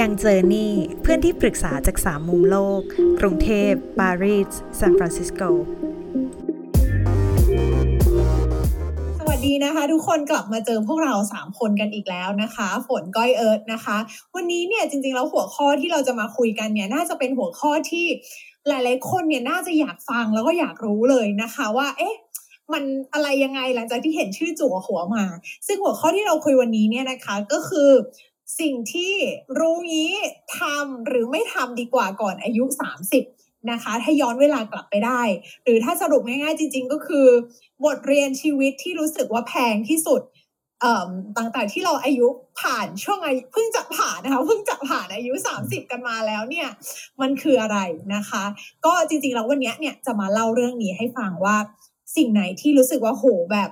ยังเจอนี่เพื่อนที่ปรึกษาจากสามมุมโลก กรุงเทพปารีสซานฟรานซิสโก สวัสดีนะคะ ทุกคนกลับมาเจอพวกเรา 3 คนกันอีกแล้วนะคะ ฝนก้อยเอิร์ธนะคะ วันนี้เนี่ยจริงๆแล้วหัวข้อที่เราจะมาคุยกันเนี่ยน่าจะเป็นหัวข้อที่หลายๆคนเนี่ยน่าจะอยากฟังแล้วก็อยากรู้เลยนะคะ ว่าเอ๊ะมันอะไรยังไงหลังจากที่เห็นชื่อจั่วหัวมา ซึ่งหัวข้อที่เราคุยวันนี้เนี่ยนะคะก็คือ สิ่งที่รู้งี้ทำหรือไม่ทำดีกว่าก่อนอายุ 30 นะคะ ถ้าย้อนเวลากลับไปได้ หรือถ้าสรุปง่ายๆจริง ๆ ก็คือ บทเรียนชีวิตที่รู้สึกว่าแพงที่สุดต่างๆที่เราอายุผ่านช่วงอายุเพิ่งจะผ่านนะคะเพิ่งจะผ่านอายุ 30 กันมาแล้วเนี่ยมันคืออะไรนะคะ ก็จริงๆแล้ววันนี้เนี่ยจะมาเล่าเรื่องนี้ให้ฟังว่าสิ่งไหนที่รู้สึกว่าโหแบบ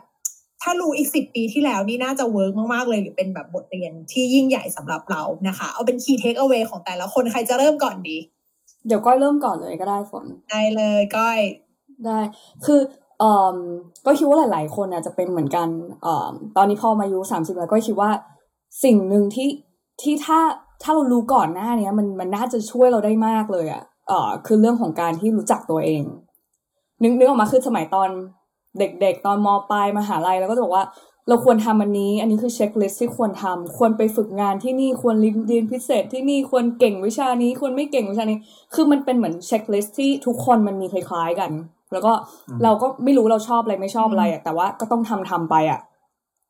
ถ้ารู้อีกสิปีที่แล้วนี่น่าจะเวิร์กมากๆเลยหรือเป็นแบบบทเรียนที่ยิ่งใหญ่สำหรับเรานะคะ เอาเป็น key take away ของแต่ละคนใครจะเริ่มก่อนดี เดี๋ยวก้อยเริ่มก่อนเลยก็ได้ฝนได้เลยก้อยได้คือเอ่อก็คิดว่าหลาย ๆ คนอาจจะเป็นเหมือนกันเอ่อตอนนี้พอมาอายุสามสิบแล้วก็คิดว่าสิ่งหนึ่งที่ที่ถ้าถ้าเรารู้ก่อนหน้าเนี้ยมันมันน่าจะช่วยเราได้มากเลยอะ่ะเอ่อคือเรื่องของการที่รู้จักตัวเอง นึกนึกออกมาคือสมัยตอน เด็กๆ ตอนมปลายมหาลัยแล้วก็จะบอกว่า เราควรทำอันนี้ อันนี้คือ checklist ที่ควรทำควรไปฝึกงานที่นี่ควรเรียนพิเศษที่นี่ควรเก่งวิชานี้ควรไม่เก่งวิชานี้ คือมันเป็นเหมือน checklist ที่ทุกคนมันมีคล้ายๆกัน แล้วก็เราก็ไม่รู้เราชอบอะไรไม่ชอบอะไรอะแต่ว่าก็ต้องทำทำไปอะ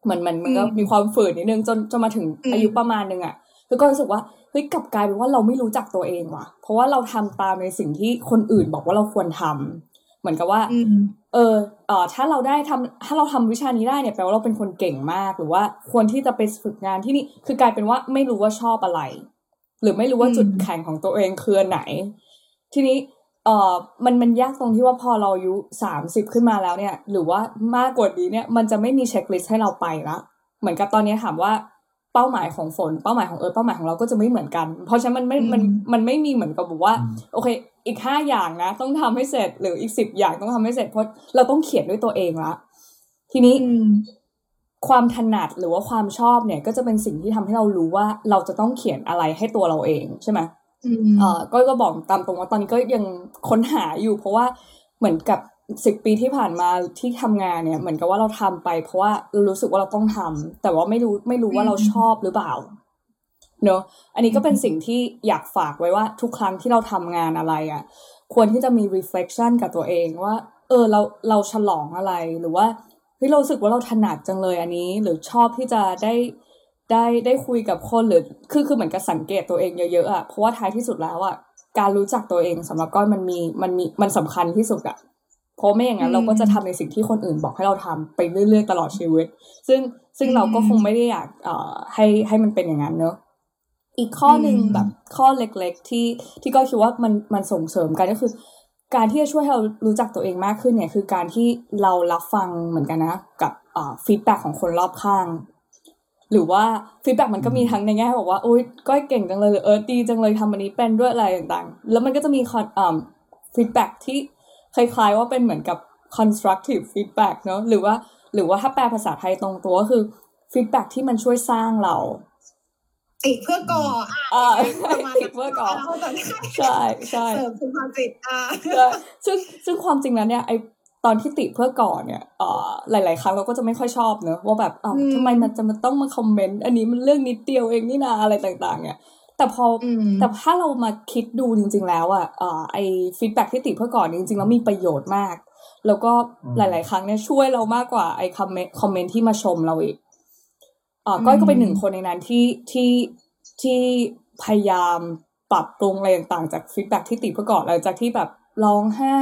เหมือนมันมันก็มีความฝืนนิดนึงจนจนมาถึงอายุประมาณนึงอะคือก็รู้สึกว่าเฮ้ยกลับกลายเป็นว่าเราไม่รู้จักตัวเองว่ะ เพราะว่าเราทำตามในสิ่งที่คนอื่นบอกว่าเราควรทำเหมือนกับว่า เออเออถ้าเราได้ทำถ้าเราทำวิชานี้ได้เนี่ยแปลว่าเราเป็นคนเก่งมากหรือว่าควรที่จะไปฝึกงานที่นี่คือกลายเป็นว่าไม่รู้ว่าชอบอะไร หรือไม่รู้ว่าจุดแข็งของตัวเองคือไหน ทีนี้เออมันมันยากตรงที่ว่าพอเราอายุสามสิบขึ้นมาแล้วเนี่ย หรือว่ามากกว่านี้เนี่ย มันจะไม่มีเช็คลิสต์ให้เราไปละ เหมือนกับตอนนี้ถามว่า เป้าหมายของฝนเป้าหมายของเอิร์ธเป้าหมายของเราก็จะไม่เหมือนกัน เพราะฉะนั้นมันไม่มันมันไม่มีเหมือนกับบอกว่า โอเค อีกห้าอย่างนะ ต้องทำให้เสร็จหรืออีกสิบอย่างต้องทำให้เสร็จเพราะเราต้องเขียนด้วยตัวเองละทีนี้ความถนัดหรือว่าความชอบเนี่ย ก็จะเป็นสิ่งที่ทำให้เรารู้ว่าเราจะต้องเขียนอะไรให้ตัวเราเองใช่ไหมเออก็ก็บอกตามตรงว่าตอนนี้ก็ยังค้นหาอยู่ เพราะว่าเหมือนกับ สิบปีที่ผ่านมาที่ทำงานเนี่ย เหมือนกับว่าเราทำไป เพราะว่าเรารู้สึกว่าเราต้องทำแต่ว่าไม่รู้ไม่รู้ว่าเราชอบหรือเปล่าเนอะอันนี้ก็เป็นสิ่งที่อยากฝากไว้ว่าทุกครั้งที่เราทำงานอะไรอะ่ะ ควรที่จะมี reflection กับตัวเองว่า เออเราเราฉลองอะไรหรือว่าเฮ้ยเราสึกว่าเราถนัดจังเลยอันนี้ หรือชอบที่จะได้ได้ได้คุยกับคนหรือคือคือเหมือนกับสังเกตตัวเองเยอะๆอะ่ะเพราะว่าท้ายที่สุดแล้วอะ่ะการรู้จักตัวเองสำหรับก้อยมันมีมันมีมันสำคัญที่สุดอะ่ะ เพราะไม่อย่างนั้นเราก็จะทำในสิ่งที่คนอื่นบอกให้เราทำไปเรื่อยๆตลอดชีวิต ซึ่งซึ่งเราก็คงไม่ได้อยากเอ่อให้ให้มันเป็นอย่างนั้นเนอะอีกข้อหนึ่งแบบข้อเล็กๆที่ที่ก็คิดว่ามันมันส่งเสริมกันก็คือ การที่จะช่วยให้เรารู้จักตัวเองมากขึ้นเนี่ย คือการที่เรารับฟังเหมือนกันนะ กับฟีดแบ็ของคนรอบข้าง หรือว่าfeedback มันก็มีทั้งในแง่บอกว่าโอ๊ยก้อยเก่งจังเลยหรือเออดีจังเลยทำอันนี้เป็นด้วยอะไรต่างๆ แล้วมันก็จะมีคอนอ่า feedback ที่ คล้ายๆว่าเป็นเหมือนกับ constructive feedback เนอะหรือว่าหรือว่าถ้าแปลภาษาไทยตรงตัวก็คือ feedback ที่มันช่วยสร้างเราติเพื่อก่ออ่าติเพื่อก่อใช่ใช่เสริมคุณความติดอ่าซึ่งซึ่งความจริงแล้วเนี่ยไอตอนที่ติเพื่อก่อเนี่ยเอ่อหลาย ๆ ครั้งเราก็จะไม่ค่อยชอบเนอะว่าแบบอ้าวทำไมมันจะมาต้องมาคอมเมนต์อันนี้มันเรื่องนิดเดียวเองนี่นาอะไรต่าง ๆ เนี่ย แต่พอแต่ถ้าเรามาคิดดูจริง ๆ แล้วอะไอ feedback ที่ติเพื่อก่อจริงๆแล้วมีประโยชน์มาก แล้วก็หลาย ๆ ครั้งเนี่ยช่วยเรามากกว่าไอคอมเมนต์คอมเมนต์ที่มาชมเราอีกอ่าก้อยก็เป็นหนึ่งคนในนั้นที่ที่ที่พยายามปรับปรุงอะไรต่างๆจาก feedback ที่ติเพื่อก่อหลังจากที่แบบ ร้องไห้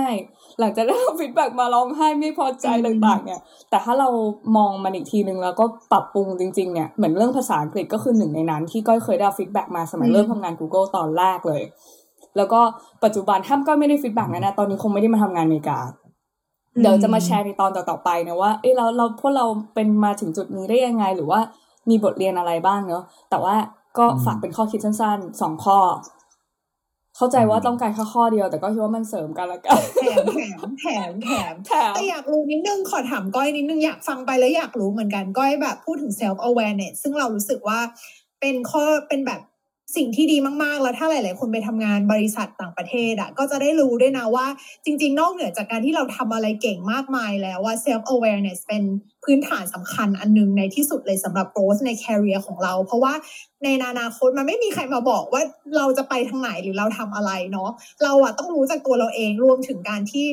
หลังจากได้ feedback มาร้องไห้ไม่พอใจต่างๆเนี่ย แต่ถ้าเรามองมันอีกทีนึงแล้วก็ปรับปรุงจริงๆเนี่ยเหมือนเรื่องภาษาอังกฤษก็คือหนึ่งในนั้นที่ก้อยเคยได้ feedback มาสมัยเริ่มทำงาน Google ตอนแรกเลย แล้วก็ปัจจุบันถ้าก้อยไม่ได้ feedback นะนะตอนนี้คงไม่ได้มาทำงานอเมริกาเดี๋ยวจะมาแชร์ในตอนต่อๆไปนะว่าเอ้เราเราพวกเราเป็นมาถึงจุดนี้ได้ยังไงหรือว่ามีบทเรียนอะไรบ้างเนาะแต่ว่าก็ฝากเป็นข้อคิดสั้นๆสองข้อ เข้าใจว่าต้องการแค่ข้อเดียว แต่ก็คิดว่ามันเสริมกันละกันแถมแถมแถมแถมแต่อยากรู้นิดนึงขอถามก้อยนิดนึงอยากฟังไปแล้วอยากรู้เหมือนกันก้อยแบบพูดถึง self awareness ซึ่งเรารู้สึกว่าเป็นข้อเป็นแบบ สิ่งที่ดีมากๆ แล้วถ้าหลาย ๆ คนไปทำงานบริษัทต่างประเทศอะก็จะได้รู้ด้วยนะว่า จริง ๆ นอกเหนือจากการที่เราทำอะไรเก่งมากมายแล้วว่า self awareness เป็นพื้นฐานสำคัญอันหนึงในที่สุดเลยสำหรับ growth ใน career ของเรา เพราะว่าในอนาคตมันไม่มีใครมาบอกว่าเราจะไปทางไหนหรือเราทำอะไรเนาะเราอะต้องรู้จากตัวเราเองรวมถึงการที่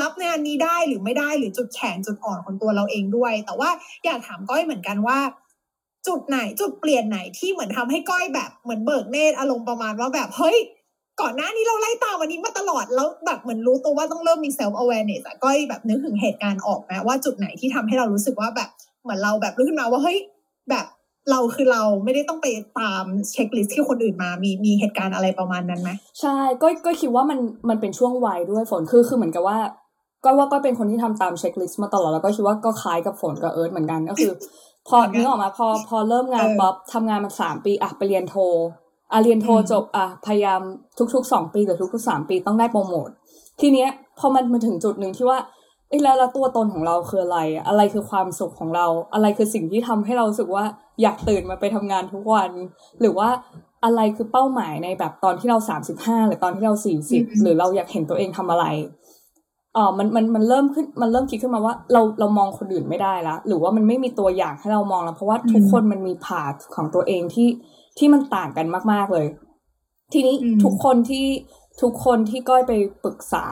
รับงานนี้ได้หรือไม่ได้หรือจุดแข็งจุดอ่อนของตัวเราเองด้วย แต่ว่าอยากถามก้อยเหมือนกันว่า จุดไหนจุดเปลี่ยนไหนที่เหมือนทำให้ก้อยแบบเหมือนเบิกเนตรอารมณ์ประมาณว่าแบบเฮ้ย ก่อนหน้านี้เราไล่ตามวันนี้มาตลอดแล้วแบบเหมือนรู้ตัวว่าต้องเริ่มมี self awareness อะก้อยแบบนึกถึงเหตุการณ์ออกไหมว่าจุดไหนที่ทำให้เรารู้สึกว่าแบบเหมือนเราแบบรู้ขึ้นมาว่าเฮ้ยแบบเราคือเราไม่ได้ต้องไปตาม checklist ที่คนอื่นมา มีมีเหตุการณ์อะไรประมาณนั้นไหมใช่ก็ก็คิดว่ามันมันเป็นช่วงวัยด้วยฝนคือคือเหมือนกับว่า ก้อยว่าก้อยเป็นคนที่ทำตาม checklist มาตลอดแล้วก็คิดว่าก็คล้ายกับฝนกับเอิร์ธเหมือนกันก็คือ พอเหมือนกันนึกออกมาพอพอเริ่มงานเออปุ๊บทำงานมาสามปีอะไปเรียนโทอะเรียนโทอืมจบอะพยายามทุกๆสองปีหรือทุกๆสามปีต้องได้โปรโมททีเนี้ยพอมันมาถึงจุดหนึ่งที่ว่าเอ้ยแล้วแล้วตัวตนของเราคืออะไรอะอะไรคือความสุขของเรา อะไรคือสิ่งที่ทำให้เรารู้สึกว่าอยากตื่นมาไปทำงานทุกวัน หรือว่าอะไรคือเป้าหมายในแบบตอนที่เราสามสิบห้าหรือตอนที่เราสี่สิบอืมหรือเราอยากเห็นตัวเองทำอะไร อ๋อมันมันมันเริ่มขึ้นมันเริ่มคิดขึ้นมาว่าเราเรามองคนอื่นไม่ได้ละหรือว่ามันไม่มีตัวอย่างให้เรามองแล้ว เพราะว่าทุกคนมันมีผ่าของตัวเองที่ที่มันต่างกันมาก ๆเลย ทีนี้อืมทุกคนที่ทุกคนที่ก้อยไปปรึกษา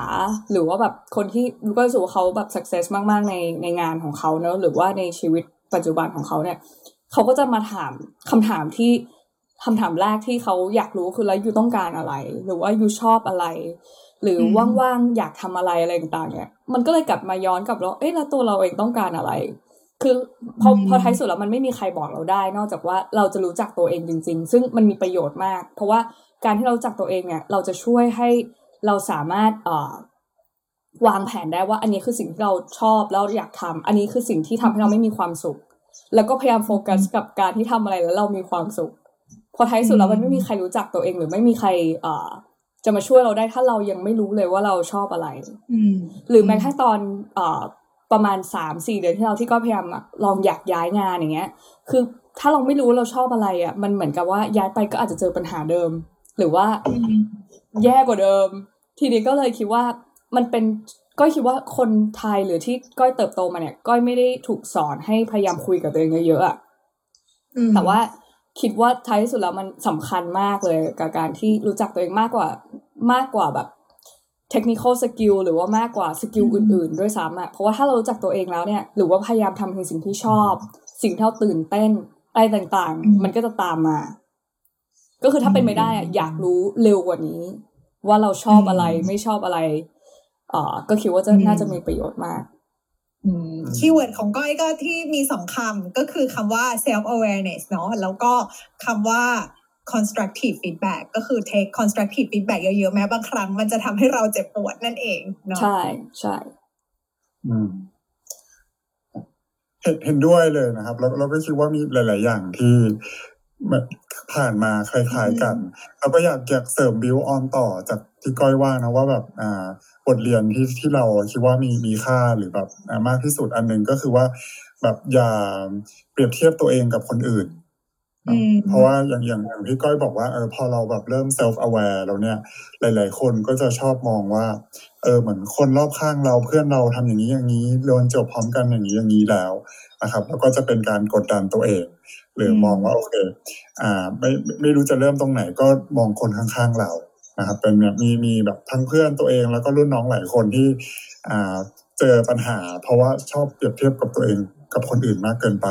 หรือว่าแบบคนที่ก้อยรู้สึกว่าเขาแบบ success มากๆในในงานของเขาเนอะหรือว่าในชีวิตปัจจุบันของเขาเนี่ย เขาก็จะมาถามคำถามที่คำถามแรกที่เขาอยากรู้คือแล้วอยู่ต้องการอะไร หรือว่าอยู่ชอบอะไร หรืออมว่างๆอยากทำอะไรอะไรต่างๆเนี่ยมันก็เลยกลับมาย้อนกลับแล้วเอ๊ะแล้วตัวเราเองต้องการอะไร คือพออืมพอท้ายสุดแล้วมันไม่มีใครบอกเราได้ นอกจากว่าเราจะรู้จักตัวเองจริง ๆ ซึ่งมันมีประโยชน์มาก เพราะว่าการที่เรารู้จักตัวเองเนี่ยเราจะช่วยให้เราสามารถเอ่อวางแผนได้ว่าอันนี้คือสิ่งที่เราชอบแล้วอยากทำอันนี้คือสิ่งที่ทำให้เราไม่มีความสุข แล้วก็พยายามโฟกัสกับการที่ทำอะไรแล้วเรามีความสุข พอท้ายสุดแล้วมันไม่มีใครรู้จักตัวเองหรือไม่มีใครเอ่อ จะมาช่วยเราได้ถ้าเรายังไม่รู้เลยว่าเราชอบอะไรอืมหรือแม้กระทั่งตอนเอ่อประมาณสามสี่เดือนที่เราที่ก็พยายามอะลองอยากย้ายงานอย่างเงี้ย คือถ้าเราไม่รู้ว่าเราชอบอะไรอะ มันเหมือนกับว่าย้ายไปก็อาจจะเจอปัญหาเดิม หรือว่าอืมแย่กว่าเดิม ทีนี้ก็เลยคิดว่ามันเป็นก้อยคิดว่าคนไทยหรือที่ก้อยเติบโตมาเนี่ย ก้อยไม่ได้ถูกสอนให้พยายามคุยกับตัวเองเยอะๆอะอืมแต่ว่า คิดว่าท้ายที่สุดแล้วมันสำคัญมากเลยกับการที่รู้จักตัวเองมากกว่ามากกว่าแบบ technical skill หรือว่ามากกว่าสกิลอื่น ๆ ด้วยซ้ำอะเพราะว่าถ้าเรารู้จักตัวเองแล้วเนี่ย หรือว่าพยายามทำในสิ่งที่ชอบ สิ่งที่เราตื่นเต้นอะไรต่างอืมๆมันก็จะตามมา ก็คือถ้าเป็นไม่ได้อะอยากรู้เร็วกว่านี้ ว่าเราชอบอะไรไม่ชอบอะไรเอ่อก็คิดว่าจะน่าจะมีประโยชน์มาก keyword ของก้อยก็ที่มีสองคำก็คือคำว่า self awareness เนาะแล้วก็คำว่า constructive feedback ก็คือ take constructive feedback เยอะๆ แม้บางครั้งมันจะทำให้เราเจ็บปวดนั่นเองเนาะใช่ใช่อืมเห็นเห็นด้วยเลยนะครับ แล้วเราก็คิดว่ามีหลาย ๆ อย่างที่แบบผ่านมาคล้าย ๆ กัน แล้วก็อยากอยากเสริม build on ต่อจากที่ก้อยว่านะว่าแบบ อ่าบ ทเรียนที่ที่เราคิดว่ามีมีค่าหรือแบบอ่ามากที่สุดอันหนึ่งก็คือว่า แบบอย่าเปรียบเทียบตัวเองกับคนอื่นอืมเพราะว่าอย่างอย่างอย่างที่ก้อยบอกว่าเออพอเราแบบเริ่ม self aware แล้วเนี่ย หลาย ๆ คนก็จะชอบมองว่า เออเหมือนคนรอบข้างเราเพื่อนเราทำอย่างนี้อย่างนี้เรียนจบพร้อมกันอย่างนี้อย่างนี้แล้วนะครับ แล้วก็จะเป็นการกดดันตัวเอง หรือมองว่าโอเค อ่า ไม่ไม่ไม่รู้จะเริ่มตรงไหนก็มองคนข้างๆเรา นะครับเป็นแบบมีมีแบบทั้งเพื่อนตัวเองแล้วก็รุ่นน้องหลายคนที่อ่าเจอปัญหา เพราะว่าชอบเปรียบเทียบกับตัวเองกับคนอื่นมากเกินไป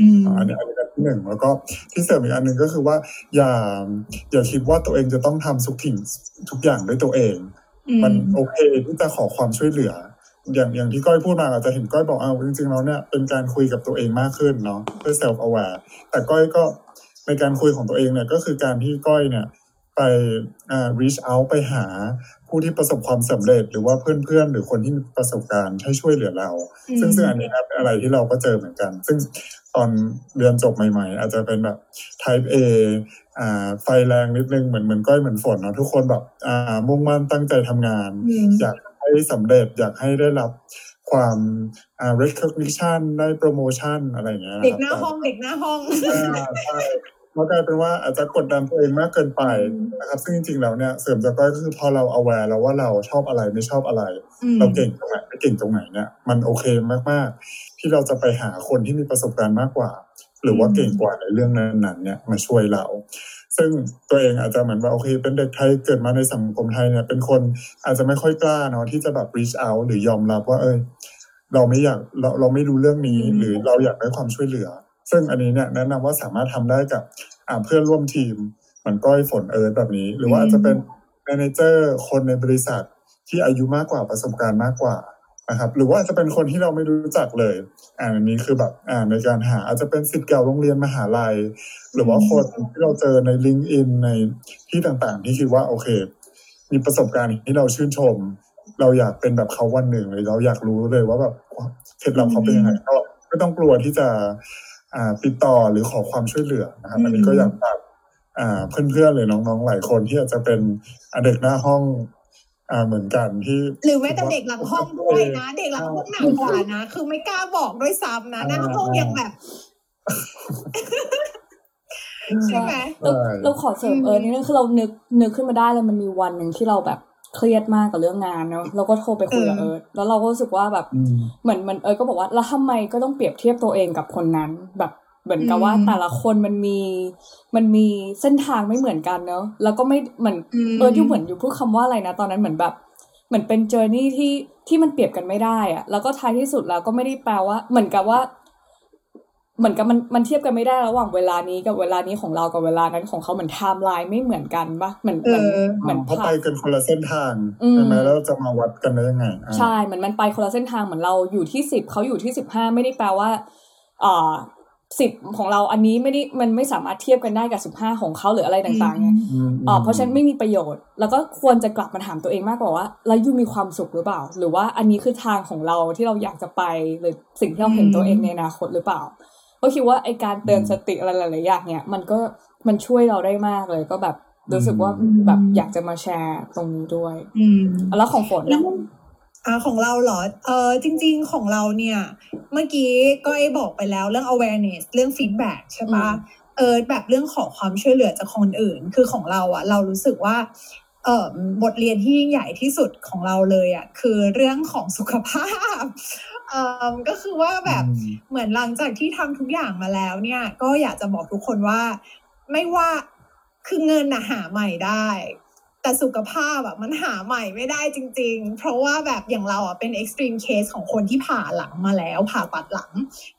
อืมอันนี้อันนี้อันที่หนึ่งแล้วก็ที่เสริมอีกอันหนึ่งก็คือว่า อย่าอย่าคิดว่าตัวเองจะต้องทำทุกสิ่งทุกอย่างด้วยตัวเอง มันโอเคที่จะขอความช่วยเหลือ อย่างอย่างที่ก้อยพูดมาอาจจะเห็นก้อยบอกเอาจริงๆแล้วเนี่ยเป็นการคุยกับตัวเองมากขึ้นเนาะเพื่อ self aware แต่ก้อยก็ในการคุยของตัวเองเนี่ยก็คือการที่ก้อยเนี่ย ไปอ่า reach out ไปหาผู้ที่ประสบความสำเร็จ หรือว่าเพื่อนๆ หรือคนที่มีประสบการณ์ให้ช่วยเหลือเรา ซึ่งซึ่งอันนี้ครับเป็นอะไรที่เราก็เจอเหมือนกัน ซึ่งตอนเรียนจบใหม่ๆ อาจจะเป็นแบบ type A อ่าไฟแรงนิดนึงเหมือนเหมือนก้อยเหมือนฝนเนาะทุกคนแบบอ่ามุ่งมั่นตั้งใจทำงานอืมอยากให้สำเร็จอยากให้ได้รับความอ่า recognition ได้โปรโมชั่นอะไรอย่างเงี้ยะครับเด็กหน้าห้องเด็กหน้าห้องอ่าใช่ แล้วกลายเป็นว่าอาจจะกดดันตัวเองมากเกินไปนะครับ ซึ่งจริงๆแล้วเนี่ยเสริมจากก้อยก็คือพอเราเอาแวร์แล้วว่าเราชอบอะไรไม่ชอบอะไรอืมเราเก่งตรงไหนไม่เก่งตรงไหนเนี่ยมันโอเคมากๆ ที่เราจะไปหาคนที่มีประสบการณ์มากกว่า หรือว่าเก่งกว่าในเรื่องนั้นๆเนี่ยมาช่วยเรา ซึ่งตัวเองอาจจะเหมือนว่าโอเค เป็นเด็กไทยเกิดมาในสังคมไทยเนี่ยเป็นคนอาจจะไม่ค่อยกล้าเนาะที่จะแบบ reach out หรือยอมรับว่าเอยเราไม่อยากเราเราไม่รู้เรื่องนี้หรือเราอยากได้ความช่วยเหลือ ซึ่งอันนี้เนี่ยแนะนำว่าสามารถทำได้กับอ่าเพื่อนร่วมทีมเหมือนก้อยฝนเอิร์ธแบบนี้ หรือว่าอาจจะเป็นแมเนเจอร์คนในบริษัทที่อายุมากกว่าประสบการณ์มากกว่านะครับหรือว่าอาจจะเป็นคนที่เราไม่รู้จักเลยอ่าอันนี้คือแบบอ่าในการหาอาจจะเป็นสิทธิ์เก่าโรงเรียนมหาลัย หรือว่าคนที่เราเจอใน l i n k ์อินในที่ต่างๆ ที่คิดว่าโอเค มีประสบการณ์ที่เราชื่นชม เราอยากเป็นแบบเขาวันหนึ่งเลยเราอยากรู้เลยว่าแบบเคล็ดลับเขาเป็นยังไงก็ไม่ต้องกลัวที่จะอ่า ติดต่อหรือขอความช่วยเหลือนะครับอันนี้ก็อยากฝากอ่าเพื่อนๆเลยน้องๆหลายคนที่อาจจะเป็นอ่าเด็กหน้าห้องอ่าเหมือนกันที่ หรือแม้แต่เด็กหลังห้องด้วยนะ เด็กหลังห้องหนักกว่านะ คือไม่กล้าบอกด้วยซ้ำนะหน้าห้องยังแบบใช่ไหมเราใช่เราขอเสริมอืมเออนี่นึงคือเรานึกนึกขึ้นมาได้เลยมันมีวันหนึ่งที่เราแบบ เครียดมากกับเรื่องงานเนาะเราก็โทรไปคุยกับเอิร์ธแล้วเราก็รู้สึกว่าแบบอืมเหมือนมันเอิร์ธก็บอกว่าแล้วทำไมก็ต้องเปรียบเทียบตัวเองกับคนนั้นแบบเหมือนกับว่าอืมแต่ละคนมันมีมันมีเส้นทางไม่เหมือนกันเนาะแล้วก็ไม่เหมือนอืมเอิร์ธอยู่เหมือนอยู่พูดคำว่าอะไรนะ ตอนนั้นเหมือนแบบเหมือนเป็น journey ที่ที่มันเปรียบกันไม่ได้อะแล้วก็ท้ายที่สุดแล้วก็ไม่ได้แปลว่า เหมือนกับว่า เหมือนกับมันมันเทียบกันไม่ได้ระหว่างเวลานี้กับเวลานี้ของเรากับเวลานั้นของเขาเหมือนไทม์ไลน์ไม่เหมือนกันปะเหมือนเหมือนเออเหมือนเพราะไปผ่านกันคนละเส้นทางอืมใช่ไหมแล้วเราจะมาวัดกันได้ยังไงอ่าใช่เหมือนมันไปคนละเส้นทางเหมือนเราอยู่ที่สิบเขาอยู่ที่สิบห้าไม่ได้แปลว่าอ่าสิบของเราอันนี้ไม่ได้มันไม่สามารถเทียบกันได้กับสิบห้าของเขาหรืออะไรต่างๆไงอืมอ่าเพราะฉะนั้นไม่มีประโยชน์ แล้วก็ควรจะกลับมาถามตัวเองมากกว่าว่าแล้ว you มีความสุขหรือเปล่า หรือว่าอันนี้คือทางของเราที่เราอยากจะไปหรือสิ่งที่เราเห็นตัวเองในอนาคตหรือเปล่า ก็คิดว่าไอการเตือนสติอะไรหลายๆอย่างเนี่ยมันก็มันช่วยเราได้มากเลยก็แบบรู้สึกว่าแบบอยากจะมาแชร์ตรงนี้ด้วย อืมแล้วของฝนแล้วอ่าของเราเหรอ เออจริง ๆ ของเราเนี่ย เมื่อกี้ก็ไอ้บอกไปแล้วเรื่อง awareness เรื่อง feedback ใช่ปะเออแบบเรื่องขอความช่วยเหลือจากคนอื่น คือของเราอะเรารู้สึกว่าเออบทเรียนที่ยิ่งใหญ่ที่สุดของเราเลยอะคือเรื่องของสุขภาพ เออก็คือว่าแบบอืมเหมือนหลังจากที่ทำทุกอย่างมาแล้วเนี่ย ก็อยากจะบอกทุกคนว่า ไม่ว่าคือเงินน่ะหาใหม่ได้ แต่สุขภาพอะมันหาใหม่ไม่ได้จริง ๆ เพราะว่าแบบอย่างเราอะเป็น extreme case ของคนที่ผ่าหลังมาแล้ว ผ่าตัดหลัง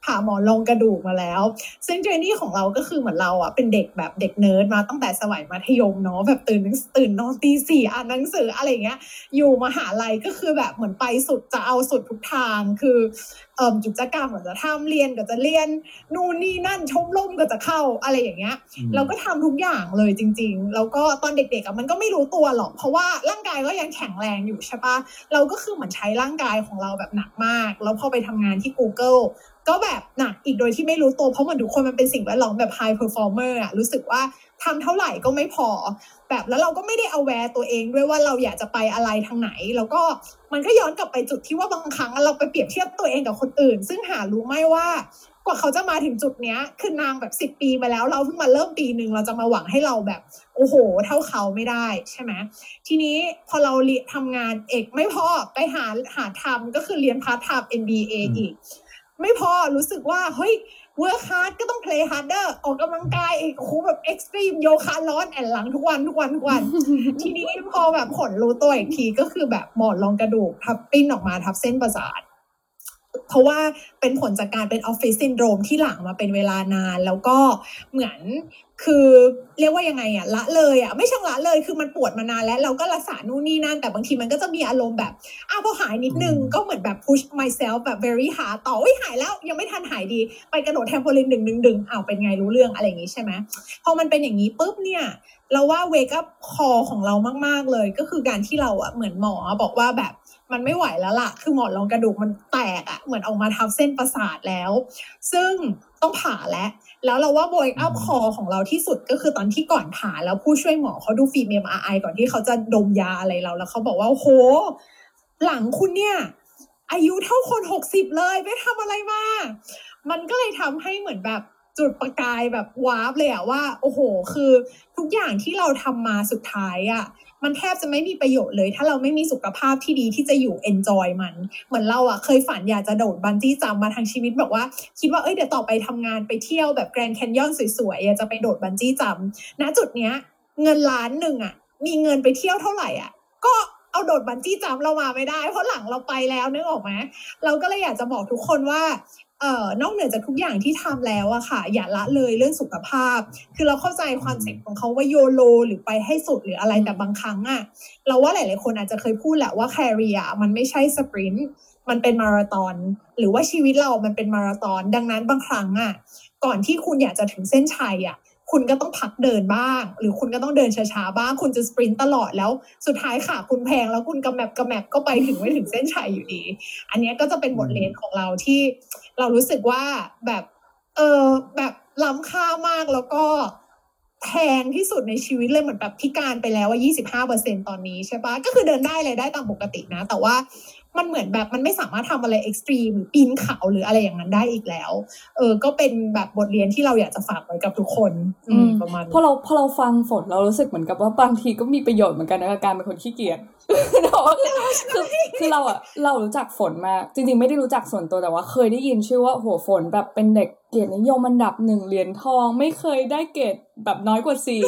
ผ่าหมอนรองกระดูกมาแล้ว ซึ่งเจนี่ของเราก็คือเหมือนเราอะเป็นเด็กแบบเด็กเนิร์ดมาตั้งแต่สมัยมัธยมเนาะแบบตื่นตื่นนอนตีสี่อ่านหนังสืออะไรเงี้ย อยู่มหาลัยก็คือแบบเหมือนไปสุดจะเอาสุดทุกทางคือ กิจกรรมก็จะทำเรียนก็จะเรียนนู่นนี่นั่นชมรมก็จะเข้าอะไรอย่างเงี้ย เราก็ทำทุกอย่างเลยจริง ๆ แล้วก็ตอนเด็กๆอะมันก็ไม่รู้ตัวหรอก เพราะว่าร่างกายก็ยังแข็งแรงอยู่ใช่ปะเราก็คือเหมือนใช้ร่างกายของเราแบบหนักมาก แล้วพอไปทำงานที่ Google ก็แบบหนักอีกโดยที่ไม่รู้ตัวเพราะเหมือนทุกคนมันเป็นสิ่งแวดล้อมแบบ high performer อะรู้สึกว่าทำเท่าไหร่ก็ไม่พอ แบบแล้วเราก็ไม่ได้ aware ตัวเองด้วยว่าเราอยากจะไปอะไรทางไหน แล้วก็มันก็ย้อนกลับไปจุดที่ว่าบางครั้งเราไปเปรียบเทียบตัวเองกับคนอื่น ซึ่งหารู้ไหมว่ากว่าเขาจะมาถึงจุดเนี้ยคือนางแบบสิบปีมาแล้วเราเพิ่งมาเริ่มปีหนึ่งเราจะมาหวังให้เราแบบโอ้โห เท่าเขาไม่ได้ใช่ไหมทีนี้พอเราเรียนทำงานเอกไม่พอไปหาหาทำก็คือเรียนพาร์ทไทม์ MBA อีก ไม่พอรู้สึกว่า เฮ้ย work hard ก็ต้อง play harder ออกกำลังกายอีกโอ้โหแบบ extreme โยคะร้อนแอ่นหลังทุกวันทุกวันทุกวัน ทีนี้พอแบบผลรู้ตัวอีกทีก็คือแบบหมอนรองกระดูกทับปิ้นออกมาทับเส้นประสาท เพราะว่าเป็นผลจากการเป็นออฟฟิศซินโดรมที่หลังมาเป็นเวลานาน แล้วก็เหมือนคือเรียกว่ายังไงอะละเลยอะไม่ใช่ละเลยคือมันปวดมานานแล้วเราก็รักษานู่นนี่นั่น แต่บางทีมันก็จะมีอารมณ์แบบอ้าวพอหายนิดนึงอืมก็เหมือนแบบ push myself แบบ very hard ต่ออุ้ยหายแล้วยังไม่ทันหายดี ไปกระโดดแทมโพลินดึงดึงดึงอ้าวเป็นไงรู้เรื่องอะไรอย่างงี้ใช่ไหมพอมันเป็นอย่างนี้ปุ๊บเนี่ยเราว่า wake up call ของเรามาก ๆ เลย ก็คือการที่เราอะเหมือนหมอบอกว่าแบบ มันไม่ไหวแล้วล่ะ คือหมอนรองกระดูกมันแตกอะเหมือนออกมาทับเส้นประสาทแล้ว ซึ่งต้องผ่าแล้วแล้วเราว่า wake up call ของเราที่สุดก็คือตอนที่ก่อนผ่าแล้วผู้ช่วยหมอเขาดูฟิล์ม MRI ก่อนที่เขาจะดมยาอะไรเราแล้วเขาบอกว่าโอ้โหหลังคุณเนี่ยอายุเท่าคนหกสิบเลยไม่ทำอะไรมา มันก็เลยทำให้เหมือนแบบจุดประกายแบบวาร์ปเลยอะว่า โอ้โห คือทุกอย่างที่เราทำมาสุดท้ายอะ มันแทบจะไม่มีประโยชน์เลย ถ้าเราไม่มีสุขภาพที่ดีที่จะอยู่ enjoy มัน เหมือนเราอะเคยฝันอยากจะโดดบันจี้จัมป์มาทั้งชีวิตแบบว่า คิดว่าเอ้ยเดี๋ยวต่อไปทำงานไปเที่ยวแบบแกรนด์แคนยอนสวยๆอยากจะไปโดดบันจี้จัมป์ณจุดเนี้ย เงินล้านหนึ่งอะมีเงินไปเที่ยวเท่าไหร่อะก็เอาโดดบันจี้จัมป์เรามาไม่ได้ เพราะหลังเราไปแล้วนึกออกไหมเราก็เลยอยากจะบอกทุกคนว่า เอ่อนอกเหนือจากทุกอย่างที่ทำแล้วอะค่ะ อย่าละเลยเรื่องสุขภาพ คือเราเข้าใจคอนเซ็ปต์ของเขาว่า YOLO หรือไปให้สุดหรืออะไรแต่บางครั้งอะเราว่าหลาย ๆ คนอาจจะเคยพูดแหละว่า career มันไม่ใช่ sprint มันเป็นมาราธอนหรือว่าชีวิตเรามันเป็นมาราธอนดังนั้นบางครั้งอะก่อนที่คุณอยากจะถึงเส้นชัยอะ คุณก็ต้องพักเดินบ้าง หรือคุณก็ต้องเดินช้าๆบ้าง คุณจะสปรินต์ตลอดแล้วสุดท้ายค่ะคุณแพงแล้วคุณกระแมบกระแมบก็ไปถึงไม่ถึงเส้นชัยอยู่ดี อันนี้ก็จะเป็นบทเรียนของเราที่เรารู้สึกว่าแบบเออแบบล้ำค่ามากแล้วก็แพงที่สุดในชีวิตเลยเหมือนแบบพิการไปแล้วว่า 25เปอร์เซ็นตอนนี้ใช่ปะก็คือเดินได้เลยได้ตามปกตินะ แต่ว่า มันเหมือนแบบมันไม่สามารถทำอะไรเอ็กซ์ตรีมหรือปีนเขาหรืออะไรอย่างนั้นได้อีกแล้ว เออ ก็เป็นแบบบทเรียนที่เราอยากจะฝากไว้กับทุกคน อืมอืมประมาณพอเราพอเราฟังฝนเรารู้สึกเหมือนกับว่าบางทีก็มีประโยชน์เหมือนกันนะกับการเป็นคนขี้เกียจแต่ว่า คือคือเราอะเรารู้จักฝนมา จริงๆไม่ได้รู้จักส่วนตัวแต่ว่า เคยได้ยินชื่อว่าโหฝนแบบเป็นเด็กเกียรตินิยมอันดับหนึ่งเหรียญทอง ไม่เคยได้เกรดแบบน้อยกว่าสี่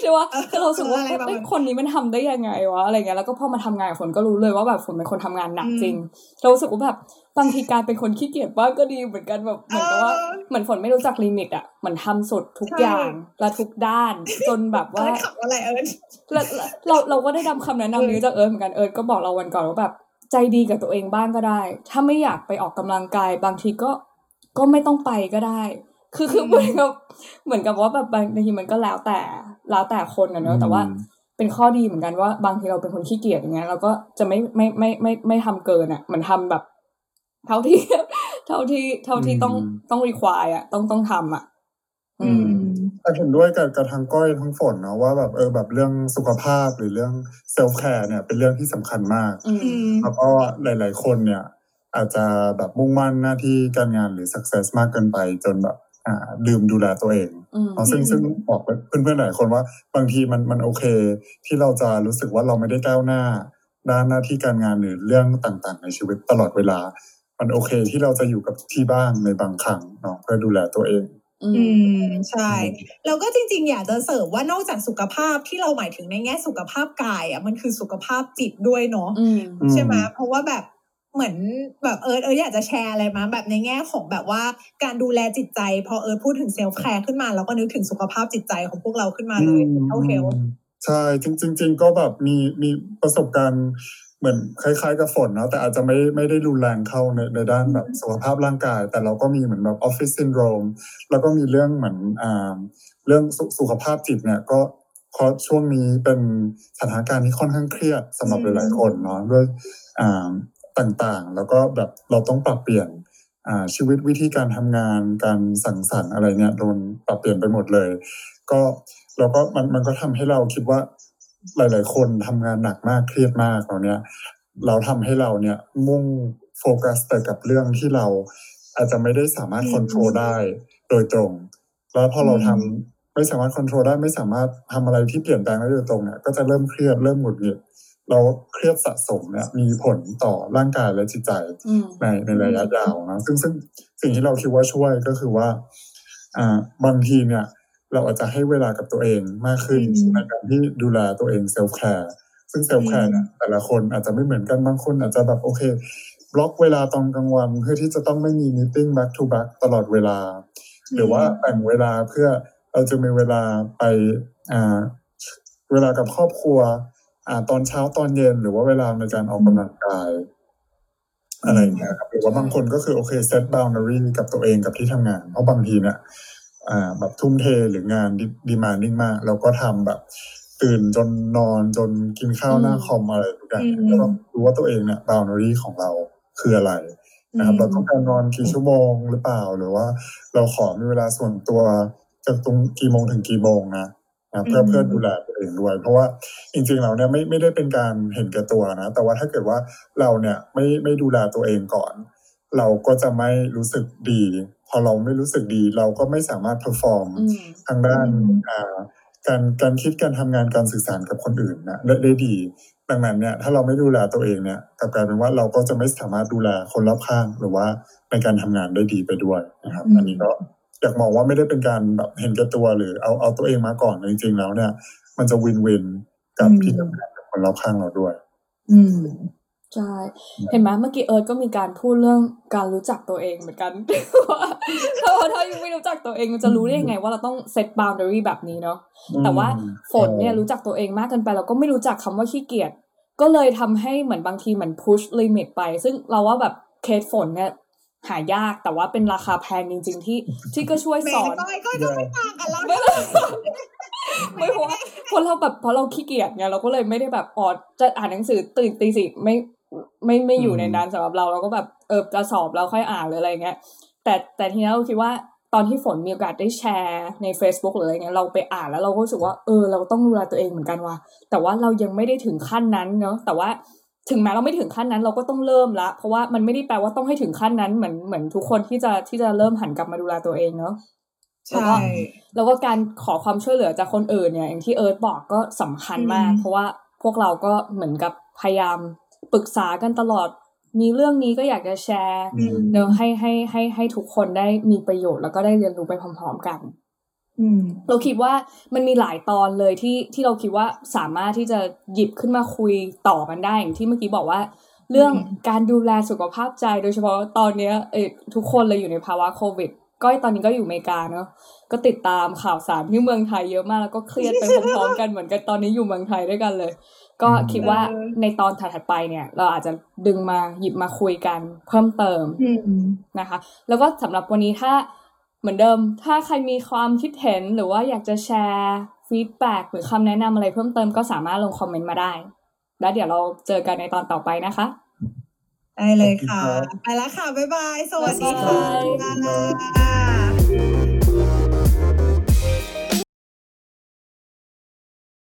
ใช่ว่าคือเราสึกว่าอะไรประมาณเอ้ยคนนี้มันทำได้ยังไงวะอะไรเงี้ยแล้วก็พอมาทำงานกับฝนก็รู้เลยว่าแบบฝนเป็นคนทำงานหนักจริง เรารู้สึกว่าแบบ บางทีการเป็นคนขี้เกียจบ้างก็ดีเหมือนกันแบบเหมือนกับว่าเออเหมือนฝนไม่รู้จัก limit อะเหมือนทำสุดทุกใช่อย่างและทุกด้าน จนแบบเอิว่าร์ธขับอะไรเอิร์ธแล้วแล้วเราเราก็ได้นำคำแนะนำนี้จากเอิร์ธเหมือนกันเอิร์ธก็บอกเราวันก่อนว่าแบบใจดีกับตัวเองบ้างก็ได้ ถ้าไม่อยากไปออกกำลังกาย บางทีก็ก็ไม่ต้องไปก็ได้ คือคือเหมือนกับเหมือนกับว่าแบบบางทีมันก็แล้วแต่แล้วแต่คนอะเนอะแต่ว่าเป็นข้อดีเหมือนกันว่าบางทีเราเป็นคนขี้เกียจอย่างเงี้ยเราก็จะไม่ไม่ไม่ไม่ไม่ทำเกินอะเหมือนทำแบบ เท่าที่ เท่าที่เท่าที่ต้องอืมต้องรีควายอะ ต้องต้องทำอะอืมแต่เห็นด้วยกับกับทางก้อยทั้งฝนเนาะว่าแบบเออแบบเรื่องสุขภาพหรือเรื่องเซลฟ์แคร์เนี่ยเป็นเรื่องที่สำคัญมากอืมอืมแล้วก็หลาย ๆ คนเนี่ย อาจจะแบบมุ่งมั่นหน้าที่การงานหรือ success มากเกินไปจนแบบอ่าลืมดูแลตัวเองอืมเนาะซึ่งอืมซึ่งบอกเพื่อนๆหลายคนว่า บางทีมันมันโอเค ที่เราจะรู้สึกว่าเราไม่ได้ก้าวหน้าด้านหน้าที่การงานหรือเรื่องต่างๆ ในชีวิตตลอดเวลา มันโอเคที่เราจะอยู่กับที่บ้านในบางครั้งเนาะเพื่อดูแลตัวเองอือืมมใช่แล้วก็จริงๆ อยากจะเสริมว่านอกจากสุขภาพที่เราหมายถึงในแง่สุขภาพกายอะมันคือสุขภาพจิตด้วยเนาะอืมอืมใช่ไหมเพราะว่าแบบเหมือนแบบเอิร์ธเอิร์ธอยากจะแชร์อะไรมาแบบในแง่ของแบบว่าการดูแลจิตใจ พอเอิร์ธพูดถึง self-care ขึ้นมาเราก็นึกถึงสุขภาพจิตใจของพวกเราขึ้นมาเลย mental healthใช่จริงๆจริงๆก็แบบมีมีประสบการณ์ เหมือนคล้ายๆกับฝนเนาะแต่อาจจะไม่ไม่ได้รุนแรงเข้าในในด้านแบบสุขภาพร่างกาย แต่เราก็มีเหมือนแบบออฟฟิศซินโดรมแล้วก็มีเรื่องเหมือนอ่าเรื่องสุสุขภาพจิตเนี่ยก็เพราะช่วงนี้เป็นสถานการณ์ที่ค่อนข้างเครียดสำหรับอืมหลายๆคนเนาะด้วยอ่าต่างๆ แล้วก็แบบเราต้องปรับเปลี่ยนอ่าชีวิตวิธีการทำงานการสังสรรค์อะไรเนี่ยโดนปรับเปลี่ยนไปหมดเลย ก็เราก็มันมันก็ทำให้เราคิดว่า หลาย ๆ คนทำงานหนักมากเครียดมากเราเนี่ยเราทำให้เราเนี่ยมุ่งโฟกัสแต่กับเรื่องที่เราอาจจะไม่ได้สามารถอืมควบคุมได้โดยตรง แล้วพอเราทำอืมไม่สามารถควบคุมได้ไม่สามารถทำอะไรที่เปลี่ยนแปลงได้โดยตรงเนี่ยก็จะเริ่มเครียดเริ่มหงุดหงิดเราเครียดสะสมเนี่ยมีผลต่อร่างกายและจิตใจอืมในในระยะยาวนะซึ่งซึ่งสิ่งที่เราคิดว่าช่วยก็คือว่า อ่าบางทีเนี่ย เราอาจจะให้เวลากับตัวเองมากขึ้นอืมในการที่ดูแลตัวเอง self-care ซึ่ง self-care เนี่ยแต่ละคนอาจจะไม่เหมือนกันบางคนอาจจะแบบโอเคบล็อกเวลาตอนกลางวันเพื่อที่จะต้องไม่มี meeting back to back ตลอดเวลา หรือว่าแบ่งเวลาเพื่อเราจะมีเวลาไปอ่าเวลากับครอบครัวอ่าตอนเช้าตอนเย็นหรือว่าเวลาในการออกกำลังกายอะไรอย่างเงี้ยครับหรือว่าบางคนก็คือโอเคเซตบ o ว n ารีกับตัวเองกับที่ทำงานเพราะบางทีเนี่ย อ่าแบบทุ่มเทหรืองานดีมา n นิ่งมาก เราก็ทำแบบ ตื่นจนนอนจนกินข้าวหน้าคอมอะไรทุกอย่างอืมก็ต้องรู้ว่าตัวเองเนี่ยบ o ว n ารีของเราคืออะไรนะครับเราต้องการนอนกี่ชั่วโมงหรือเปล่าหรือว่า เราขอมีเวลาส่วนตัวจากตรงกี่โมงถึงกี่โมงนะนะเพื่ออืมเพื่อดูแลตัวเองด้วย เพราะว่าจริงๆเราเนี่ยไม่ไม่ได้เป็นการเห็นแก่ตัวนะแต่ว่าถ้าเกิดว่าเราเนี่ยไม่ไม่ดูแลตัวเองก่อน เราก็จะไม่รู้สึกดีพ อเราไม่รู้สึกดี เราก็ไม่สามารถ perform อืมทางด้านอืมอ่าการการคิดการทำงานการสื่อสารกับคนอื่นนะได้ได้ดี ดังนั้นเนี่ยถ้าเราไม่ดูแลตัวเองเนี่ยกลับกลายเป็นว่าเราก็จะไม่สามารถดูแลคนรอบข้างหรือว่าในการทำงานได้ดีไปด้วยนะครับอืมอันนี้ก็อยากมองว่าไม่ได้เป็นการแบบเห็นแก่ตัวหรือเอาเอาตัวเองมาก่อนจริงๆแล้วเนี่ย มันจะวินวินกับที่ทำงานกับคนรอบข้างเราด้วย อืม ใช่ เห็นไหมเมื่อกี้เอิร์ธก็มีการพูดเรื่องการรู้จักตัวเองเหมือนกันว่าถ้าถ้ายังไม่รู้จักตัวเองมันจะรู้ได้ยังไง ว่าเราต้องเซต boundary แบบนี้เนาะแต่ว่าฝนเนี่ยรู้จักตัวเองมากเกินไป เราก็ไม่รู้จักคำว่าขี้เกียจก็เลยทำให้เหมือนบางทีเหมือน push limit ไป ซึ่งเราว่าแบบเคสฝนเนี่ยหายากแต่ว่าเป็นราคาแพงจริง ๆ ที่ที่ก็ช่วยแหม่สอนก้อยก็จะไม่ต่างกันแล้วไม่ไม่เพราะว่าเพราะเราแบบเพราะเราขี้เกียจไงเราก็เลยไม่ได้แบบอ๋อจะอ่านหนังสือตื่นตีสี่ไม่ ไม่ไม่อยู่ในนั้นสำหรับเราเราก็แบบเออจะสอบเราค่อยอ่านหรืออะไรเงี้ยแต่แต่ทีนี้เราคิดว่าตอนที่ฝนมีโอกาสได้แชร์ใน Facebook หรืออะไรเงี้ยเราไปอ่านแล้วเราก็รู้สึกว่าเออเราต้องดูแลตัวเองเหมือนกันว่ะแต่ว่าเรายังไม่ได้ถึงขั้นนั้นเนาะแต่ว่าถึงแม้เราไม่ถึงขั้นนั้นเราก็ต้องเริ่มละ เพราะว่ามันไม่ได้แปลว่าต้องให้ถึงขั้นนั้นเหมือนเหมือนทุกคนที่จะที่จะเริ่มหันกลับมาดูแลตัวเองเนาะใช่แล้วก็การขอความช่วยเหลือจากคนอื่นเนี่ยอย่างที่เอิร์ธบอกก็สำคัญมากอืมเพราะว่าพวกเราก็เหมือนกับพยายาม ปรึกษากันตลอด มีเรื่องนี้ก็อยากจะแชร์อืมเนอะให้ให้ให้ให้ทุกคนได้มีประโยชน์แล้วก็ได้เรียนรู้ไปพร้อมๆกันอืมเราคิดว่ามันมีหลายตอนเลยที่ที่เราคิดว่าสามารถที่จะหยิบขึ้นมาคุยต่อกันได้อย่างที่เมื่อกี้บอกว่า เรื่องอืมการดูแลสุขภาพใจโดยเฉพาะตอนเนี้ยเออทุกคนเลยอยู่ในภาวะโควิด ก้อยตอนนี้ก็อยู่อเมริกาเนาะก็ติดตามข่าวสารที่เมืองไทยเยอะมากแล้วก็เครียดไปพร้อมๆกันเหมือนกันตอนนี้อยู่เมืองไทยด้วยกันเลย ก็คิดว่าเออในตอนถัดๆไปเนี่ย เราอาจจะดึงมาหยิบมาคุยกันเพิ่มเติมอืมนะคะ แล้วก็สำหรับวันนี้ถ้าเหมือนเดิม ถ้าใครมีความคิดเห็นหรือว่าอยากจะแชร์ฟีดแบ็หรือคำแนะนำอะไรเพิ่มเติมก็สามารถลงคอมเมนต์มาได้ แล้วเดี๋ยวเราเจอกันในตอนต่อไปนะคะ ได้เลยค่ะขอบคุณครับไปแล้วค่ะ บ๊ายบาย สวัสดีบ๊ายค่ะบายค่ะ